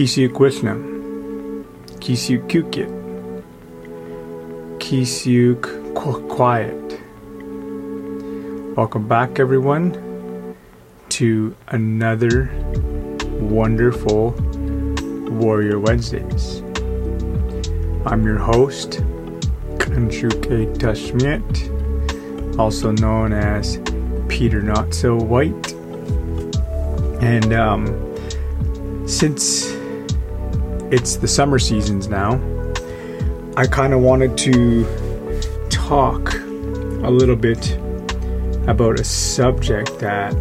Kisiuk Wishnam, Kisiuk Quiet. Welcome back, everyone, to another wonderful Warrior Wednesdays. I'm your host, Kanshuke Tashmiet, also known as Peter Not So White. And um, since it's the summer seasons now, I kind of wanted to talk a little bit about a subject that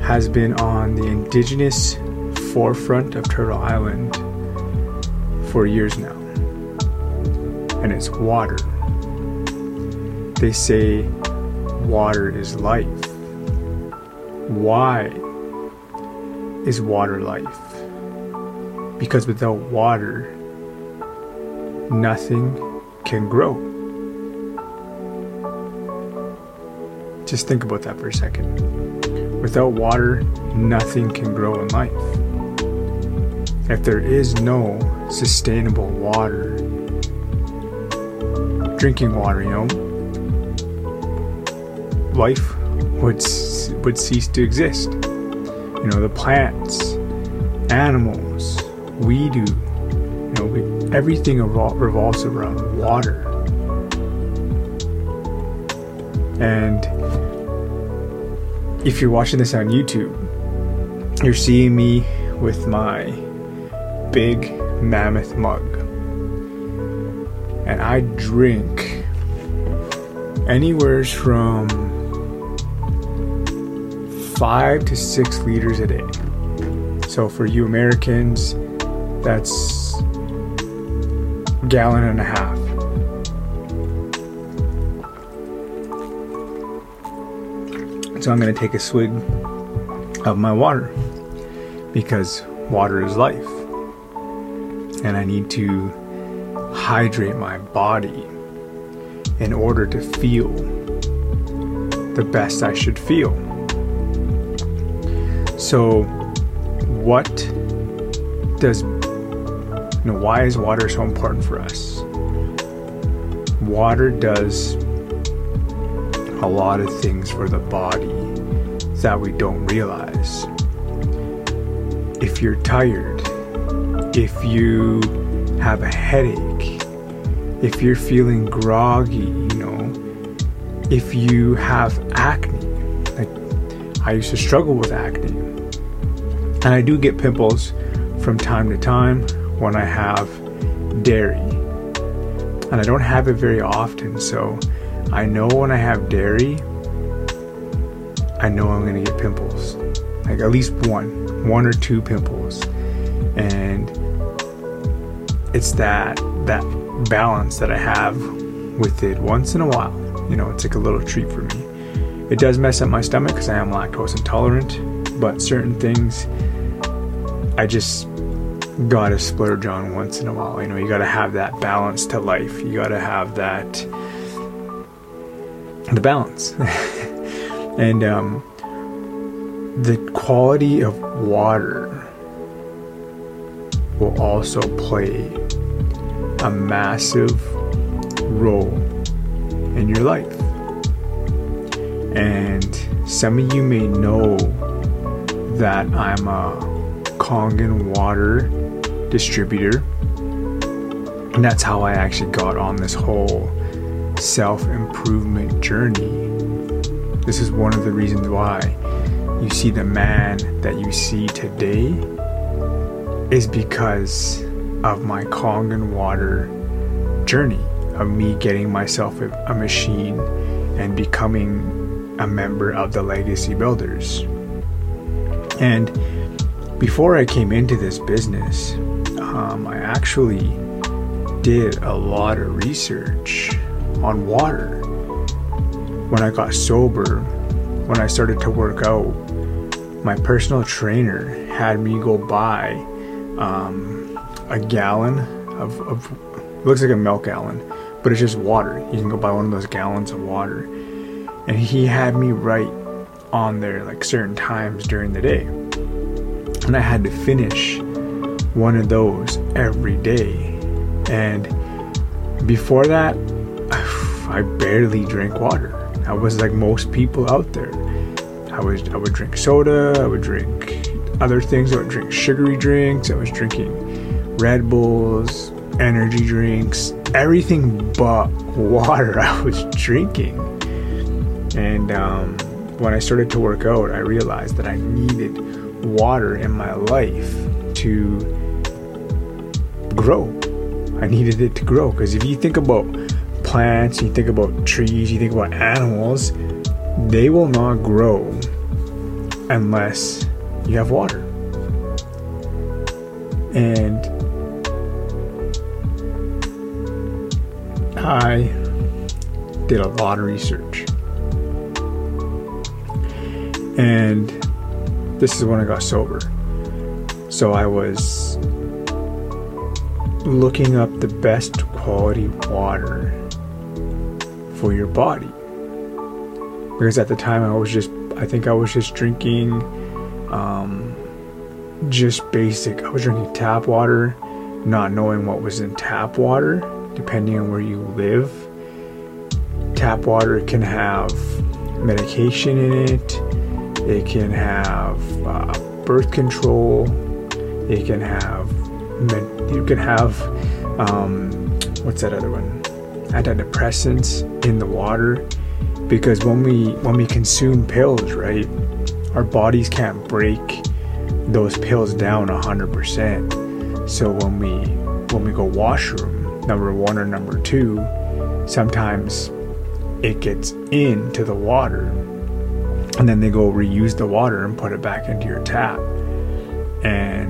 has been on the indigenous forefront of Turtle Island for years now. And it's water. They say water is life. Why is water life? Because without water, nothing can grow. Just think about that for a second. Without water, nothing can grow in life. If there is no sustainable water, drinking water, you know, life would would cease to exist. You know, the plants, animals, we do, you know, we, everything revol- revolves around water. And if you're watching this on YouTube, you're seeing me with my big mammoth mug. And I drink anywhere from five to six liters a day. So for you Americans, that's gallon and a half. So I'm going to take a swig of my water because water is life. And I need to hydrate my body in order to feel the best I should feel. So, what does you know why is water so important for us? Water does a lot of things for the body that we don't realize. If you're tired, if you have a headache, if you're feeling groggy, you know, if you have acne, like I used to struggle with acne, and I do get pimples from time to time when I have dairy, and I don't have it very often, so I know when I have dairy, I know I'm gonna get pimples. Like at least one, one or two pimples. And it's that that balance that I have with it once in a while. You know, it's like a little treat for me. It does mess up my stomach because I am lactose intolerant, but certain things I just gotta splurge on once in a while. You know, you gotta have that balance to life. You gotta have that the balance. and um, the quality of water will also play a massive role in your life. And some of you may know that I'm a Kangen water distributor. And that's how I actually got on this whole self improvement journey. This is one of the reasons why you see the man that you see today is because of my Kangen water journey of me getting myself a, a machine and becoming a member of the Legacy Builders. And before I came into this business, um, I actually did a lot of research on water. When I got sober, when I started to work out, my personal trainer had me go buy um, a gallon of, of looks like a milk gallon, but it's just water. You can go buy one of those gallons of water, and he had me write on there like certain times during the day, and I had to finish one of those every day. And before that, I barely drank water. I was like most people out there. I was I would drink soda, I would drink other things, I would drink sugary drinks, I was drinking Red Bulls, energy drinks, everything but water I was drinking. And um, when I started to work out, I realized that I needed water in my life to grow. I needed it to grow because if you think about plants, you think about trees, you think about animals, they will not grow unless you have water. And I did a lot of research. And this is when I got sober. So I was looking up the best quality water for your body. Because at the time I was just, I think I was just drinking um, just basic. I was drinking tap water, not knowing what was in tap water, depending on where you live. Tap water can have medication in it, it can have uh, birth control, it can have, you can have, um, what's that other one? Antidepressants in the water because when we when we consume pills right our bodies can't break those pills down 100%. So when we when we go washroom, number 1 or number 2, sometimes it gets into the water. And then they go reuse the water and put it back into your tap. And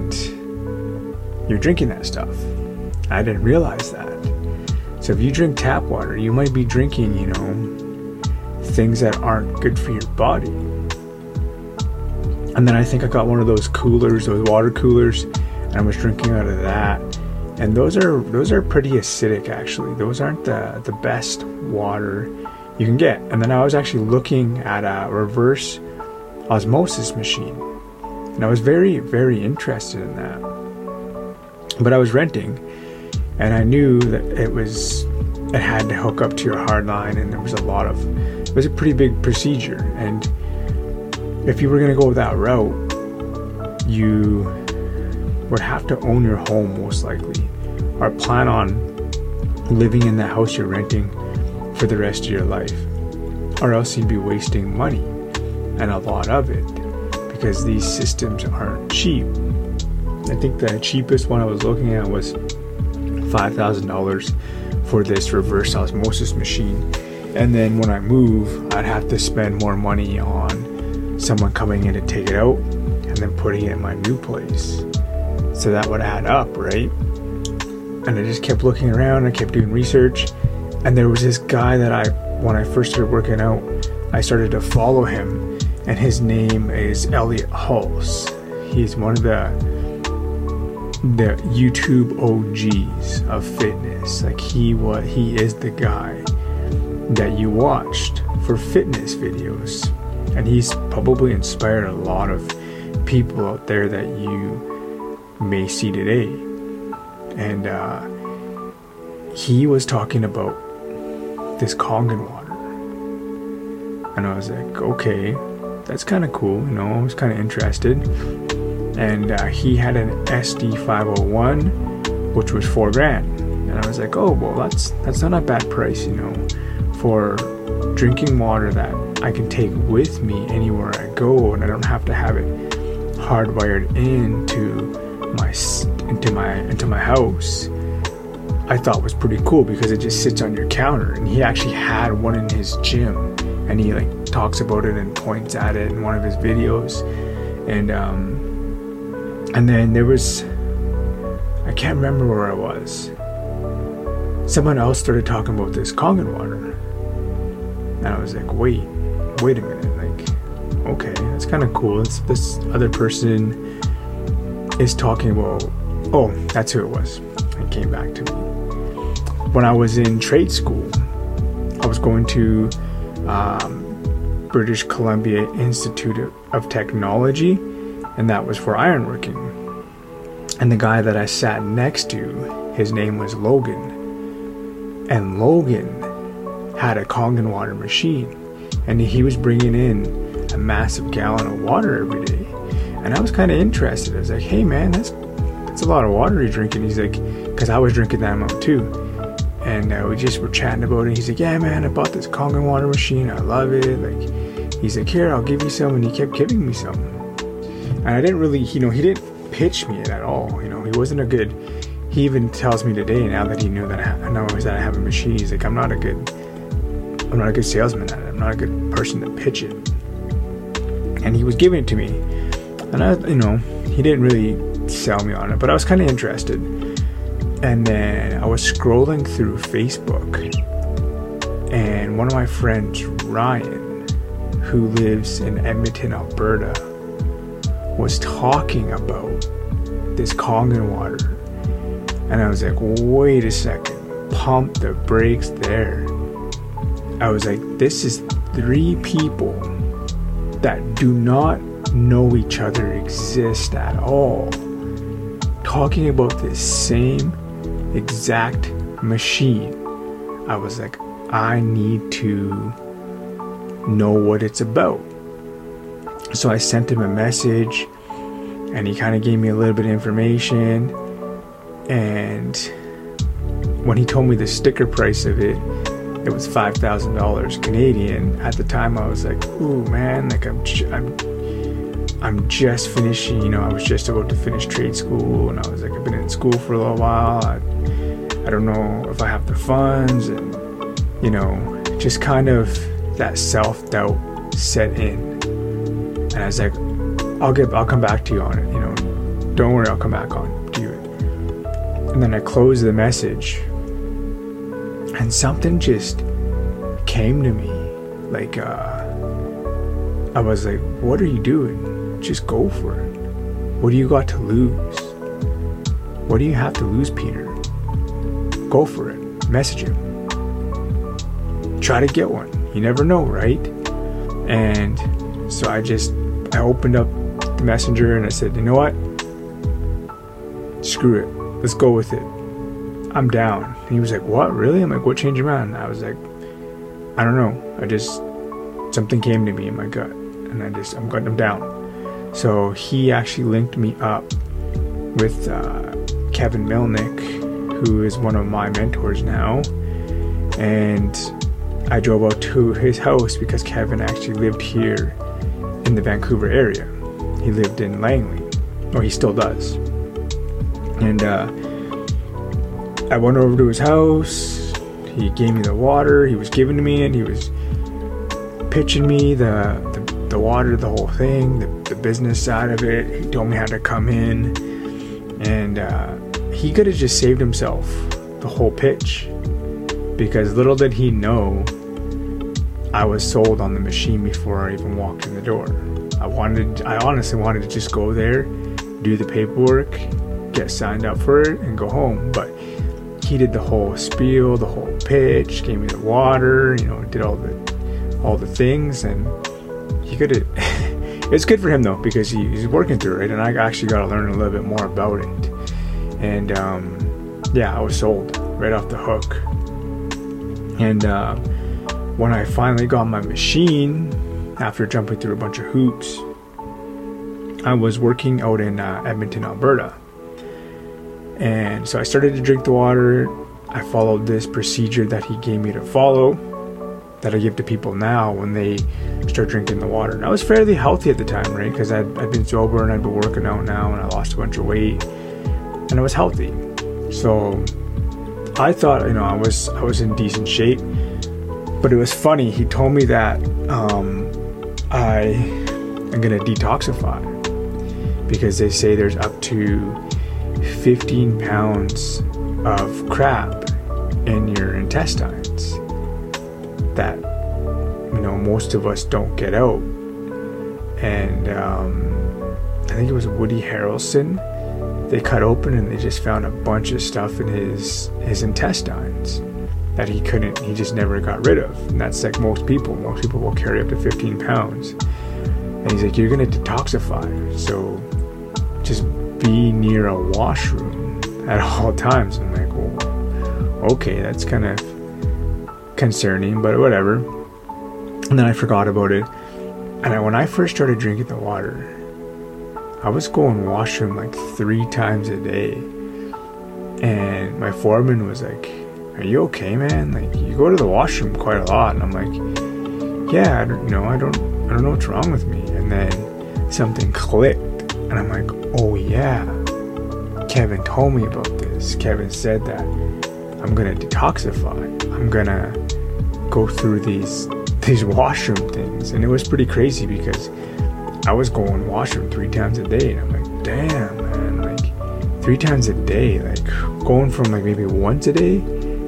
you're drinking that stuff. I didn't realize that. So if you drink tap water, you might be drinking, you know, things that aren't good for your body and then I think I got one of those coolers, those water coolers, and I was drinking out of that. And those are those are pretty acidic actually. Those aren't the the best water you can get. And then I was actually looking at a reverse osmosis machine. And I was very very interested in that. But I was renting and I knew that it was it had to hook up to your hard line and there was a lot of it was a pretty big procedure and if you were going to go that route, you would have to own your home most likely, or plan on living in the house you're renting for the rest of your life, or else you'd be wasting money and a lot of it because these systems aren't cheap. I think the cheapest one I was looking at was $5,000 for this reverse osmosis machine. And then when I move, I'd have to spend more money on someone coming in to take it out and then putting it in my new place. So that would add up, right? And I just kept looking around, I kept doing research, and there was this guy that I, when I first started working out, I started to follow him, and his name is Elliot Hulse. He's one of the the YouTube OGs of fitness. Like he what he is the guy that you watched for fitness videos and he's probably inspired a lot of people out there that you may see today. And uh, he was talking about this Kangen water. And I was like, okay, that's kind of cool, you know, I was kind of interested. And uh, he had an SD 501, which was four grand. And I was like, oh, well, that's that's not a bad price, you know, for drinking water that I can take with me anywhere I go, and I don't have to have it hardwired into my into my into my house. I thought was pretty cool because it just sits on your counter, and he actually had one in his gym, and he like talks about it and points at it in one of his videos, and um, and then there was I can't remember where I was. Someone else started talking about this Kangen water, and I was like, wait, wait a minute, like, okay, that's kind of cool. It's, this other person is talking about, oh, that's who it was. It came back to me. When I was in trade school, I was going to um, British Columbia Institute of Technology, and that was for ironworking. And the guy that I sat next to, his name was Logan. And Logan had a Kangen water machine. And he was bringing in a massive gallon of water every day. And I was kind of interested. I was like, hey man, that's, that's a lot of water you're drinking. He's like, because I was drinking that amount too. And uh, we just were chatting about it. He's like, yeah man, I bought this Kangen water machine. I love it. Like, he's like, here, I'll give you some. And he kept giving me some. And I didn't really, you know, he didn't pitch me it at all. You know, he wasn't a good. He even tells me today now that he knew that I, I know that I have a machine. He's like, I'm not a good, I'm not a good salesman at it. I'm not a good person to pitch it. And he was giving it to me, and I, you know, he didn't really sell me on it, but I was kind of interested. And then I was scrolling through Facebook, and one of my friends, Ryan, who lives in Edmonton, Alberta, was talking about this Kangen water. And I was like, wait a second, pump the brakes there. I was like, this is three people that do not know each other exist at all. Talking about this same exact machine. I was like, I need to know what it's about. So I sent him a message and he kind of gave me a little bit of information. And when he told me the sticker price of it, it was five thousand dollars Canadian. At the time, I was like, "Ooh, man! Like I'm, I'm, I'm just finishing. You know, I was just about to finish trade school, and I was like, I've been in school for a little while. I, I don't know if I have the funds, and you know, just kind of that self doubt set in. And I was like, I'll get, I'll come back to you on it. You know, don't worry, I'll come back on to you. And then I closed the message, and something just came to me, like uh, I was like, "What are you doing? Just go for it. What do you got to lose? What do you have to lose, Peter? Go for it. Message him. Try to get one. You never know, right?" And so I just I opened up the messenger and I said, you know what? Screw it. Let's go with it. I'm down. And he was like, what? Really? I'm like, what changed your mind? I was like, I don't know. I just, something came to me in my gut. And I just, I'm going, I'm down. So he actually linked me up with uh, Kevin Milnick, who is one of my mentors now. And I drove out to his house because Kevin actually lived here in the Vancouver area. He lived in Langley, or he still does. And uh, I went over to his house. He gave me the water. He was giving to me, and he was pitching me the the, the water, the whole thing, the, the, business side of it. He told me how to come in, and uh, he could have just saved himself the whole pitch because little did he know I was sold on the machine before I even walked in the door. I wanted, I honestly wanted to just go there, do the paperwork, get signed up for it, and go home. But he did the whole spiel, the whole pitch, gave me the water, you know, did all the, all the things, and he could have. it's good for him though because he, he's working through it, and I actually got to learn a little bit more about it. And um, yeah, I was sold right off the hook. And uh, when I finally got my machine, after jumping through a bunch of hoops, I was working out in uh, Edmonton, Alberta. And so I started to drink the water. I followed this procedure that he gave me to follow, that I give to people now when they start drinking the water. And I was fairly healthy at the time, right? Because I'd, I'd been sober and I'd been working out now and I lost a bunch of weight and I was healthy. So I thought, you know, I was I was in decent shape but it was funny. He told me that um, I am gonna detoxify because they say there's up to 15 pounds of crap in your intestines that you know most of us don't get out. And um, I think it was Woody Harrelson. They cut open and they just found a bunch of stuff in his his intestines that he couldn't, he just never got rid of. And that's like most people. Most people will carry up to 15 pounds. And he's like, You're going to detoxify. So just be near a washroom at all times. I'm like, well, okay, that's kind of concerning, but whatever. And then I forgot about it. And I, when I first started drinking the water, I was going washroom like three times a day. And my foreman was like, Are you okay, man? Like, you go to the washroom quite a lot. And I'm like, Yeah, I don't, know, I don't, I don't know what's wrong with me. And then something clicked. And I'm like, Oh, yeah. Kevin told me about this. Kevin said that I'm going to detoxify. I'm going to go through these these washroom things and it was pretty crazy because I was going washroom three times a day, and I'm like, damn, man, like three times a day, like going from like maybe once a day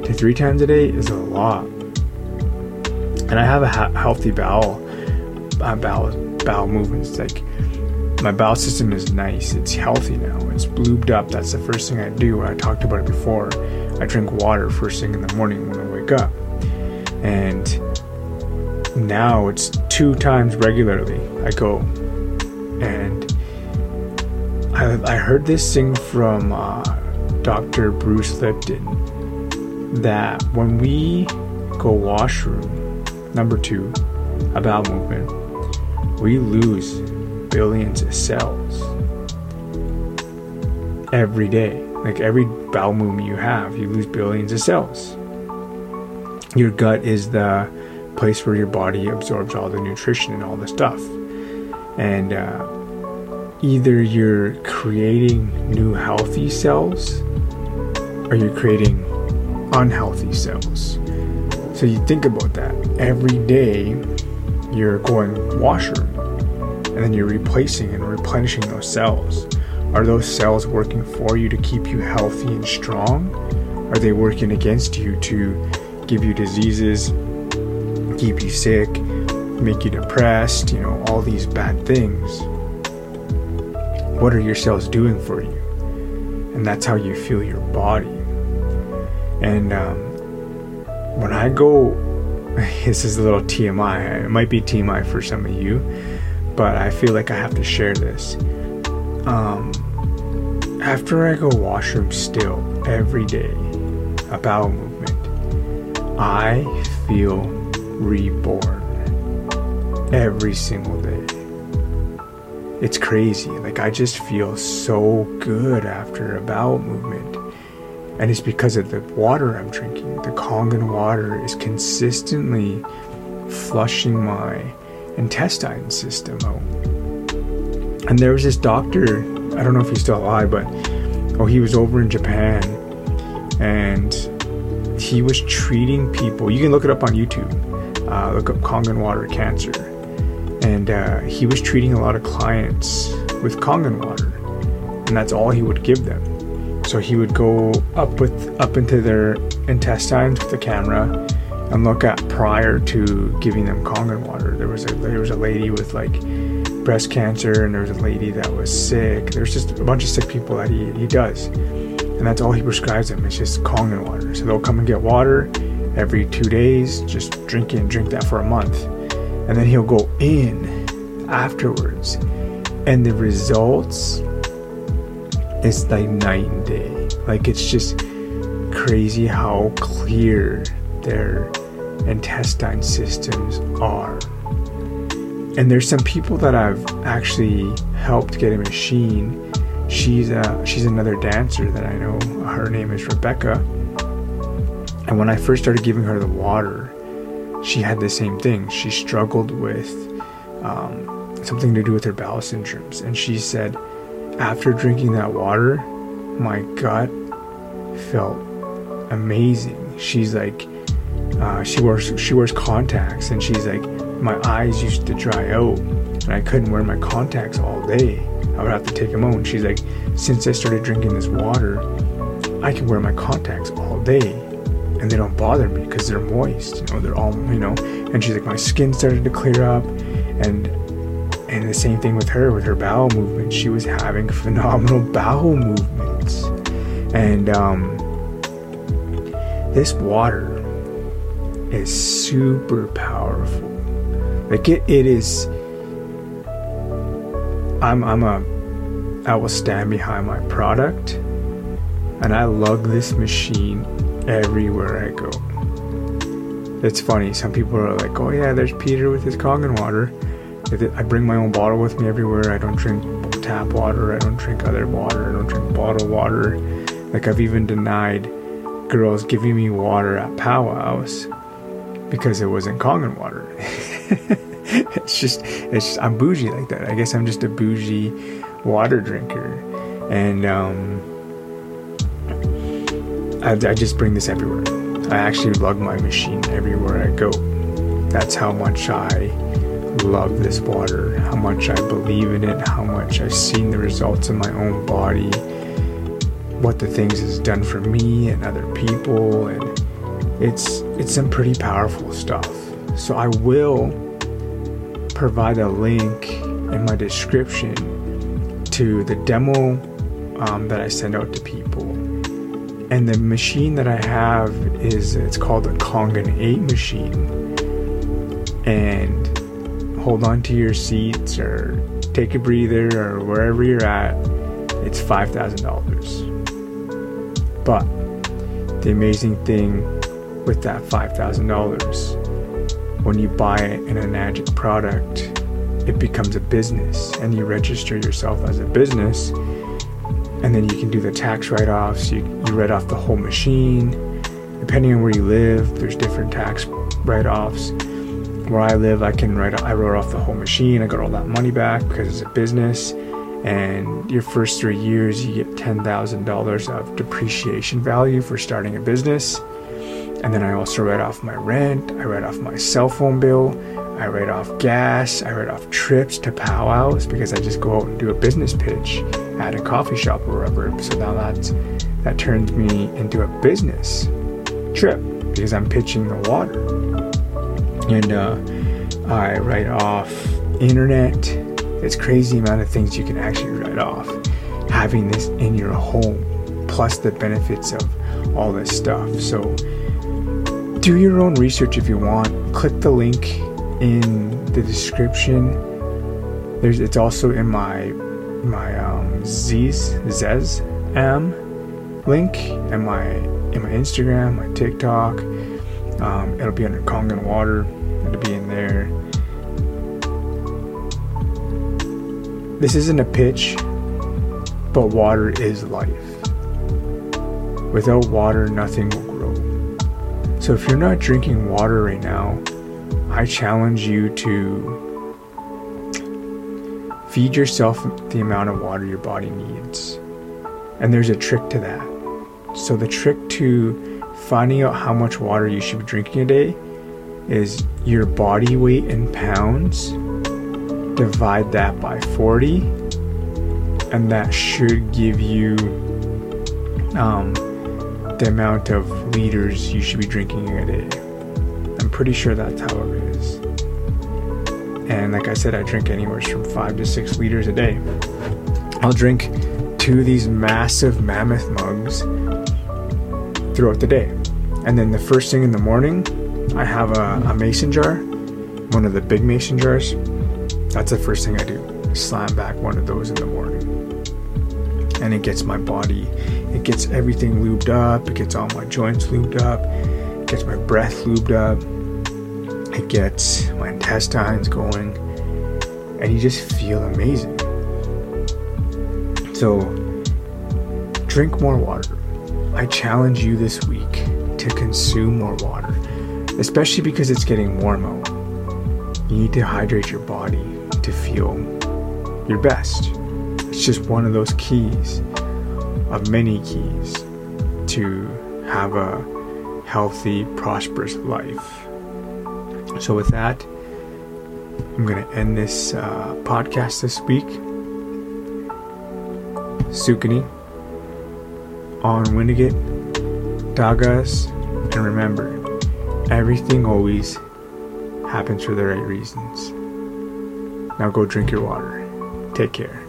to three times a day is a lot. And I have a ha- healthy bowel, uh, bowel, bowel movements. Like my bowel system is nice. It's healthy now. It's lubed up. That's the first thing I do. I talked about it before. I drink water first thing in the morning when I wake up, and now it's two times regularly I go and I, I heard this thing from uh, Dr. Bruce Lipton that when we go washroom, number two, a bowel movement, we lose billions of cells every day. Like every bowel movement you have, you lose billions of cells. Your gut is the place where your body absorbs all the nutrition and all the stuff and uh, either you're creating new healthy cells or you're creating unhealthy cells. So you think about that. Every day you're going washroom and then you're replacing and replenishing those cells. Are those cells working for you to keep you healthy and strong? Are they working against you to give you diseases, keep you sick, make you depressed, you know, all these bad things. What are your cells doing for you? And that's how you feel your body. And um, when I go, this is a little TMI. It might be TMI for some of you, but I feel like I have to share this. Um, after I go washroom still every day, a bowel movement, I feel reborn every single day. It's crazy. Like, I just feel so good after a bowel movement. And it's because of the water I'm drinking. The Kangen water is consistently flushing my intestine system out. And there was this doctor, I don't know if he's still alive, but oh, he was over in Japan and he was treating people. You can look it up on YouTube. Uh, look up Kangen water cancer and uh, he was treating a lot of clients with Kangen water, and that's all he would give them. So he would go up with up into their intestines with the camera and look at prior to giving them Kangen water. There was a there was a lady with like breast cancer, and there was a lady that was sick. There's just a bunch of sick people that he, he does, and that's all he prescribes them. It's just Kangen water. So they'll come and get water every two days, just drink it and drink that for a month and then he'll go in afterwards and the results it's like night and day. Like it's just crazy how clear their intestine systems are. And there's some people that I've actually helped get a machine. She's a, she's another dancer that I know. Her name is Rebecca. And when I first started giving her the water she had the same thing. She struggled with um, something to do with her bowel syndromes. And she said, after drinking that water, my gut felt amazing. She's like, uh, she wears she wears contacts, and she's like, my eyes used to dry out, and I couldn't wear my contacts all day. I would have to take them out. And she's like, since I started drinking this water, I can wear my contacts all day and they don't bother me because they're moist. You know, they're all you know. And she's like, my skin started to clear up, and and the same thing with her with her bowel movement. She was having phenomenal bowel movements, and um, this water is super powerful. Like it, it is. I'm I'm a I will stand behind my product and I lug this machine everywhere I go. It's funny, some people are like, oh yeah, there's Peter with his Kangen water. I bring my own bottle with me everywhere. I don't drink tap water, I don't drink other water, I don't drink bottled water. Like I've even denied girls giving me water at powwows because it wasn't Kangen water. it's just, it's just, I'm bougie like that. I guess I'm just a bougie water drinker, and um, I, I just bring this everywhere. I actually lug my machine everywhere I go. That's how much I love this water, how much I believe in it, how much I've seen the results in my own body, what the things has done for me and other people, and it's it's some pretty powerful stuff. So I will provide a link in my description to the demo um, that I send out to people. And the machine that I have is it's called the Kangen 8 machine. And hold on to your seats or take a breather or wherever you're at, it's $5,000. But the amazing thing with that $5,000, when you buy an Enagic product, it becomes a business and you register yourself as a business and then you can do the tax write-offs. You, you write off the whole machine. Depending on where you live there's different tax write-offs where I live, I can write. I wrote off the whole machine. I got all that money back because it's a business. And your first three years, you get ten thousand dollars of depreciation value for starting a business. And then I also write off my rent. I write off my cell phone bill. I write off gas. I write off trips to powwows because I just go out and do a business pitch at a coffee shop or wherever. So now that's that turns me into a business trip because I'm pitching the water and uh, I write off internet. It's crazy amount of things you can actually write off having this in your home, plus the benefits of all this stuff. So do your own research if you want. Click the link in the description. There's it's also in my my um Z's Zez am link and my in my Instagram, my TikTok. Um, it'll be under Kangen Water to be in there. This isn't a pitch, but water is life. Without water, nothing will grow. So if you're not drinking water right now, I challenge you to feed yourself the amount of water your body needs. And there's a trick to that. So the trick to finding out how much water you should be drinking a day is your body weight in pounds, divide that by 40, and that should give you um, the amount of liters you should be drinking a day. I'm pretty sure that's how it is. And like I said, I drink anywhere from five to six liters a day. I'll drink two of these massive mammoth mugs throughout the day. And then the first thing in the morning, I have a, a mason jar, one of the big mason jars. That's the first thing I do. Slam back one of those in the morning. And it gets my body, it gets everything lubed up, it gets all my joints lubed up, it gets my breath lubed up, it gets my intestines going, and you just feel amazing. So, drink more water. I challenge you this week to consume more water especially because it's getting warm out. You need to hydrate your body to feel your best. It's just one of those keys of many keys to have a healthy, prosperous life. So, with that, I'm going to end this uh, podcast this week. Sukani on Winnigat, Dagas, and remember, Everything always happens for the right reasons. Now go drink your water. Take care.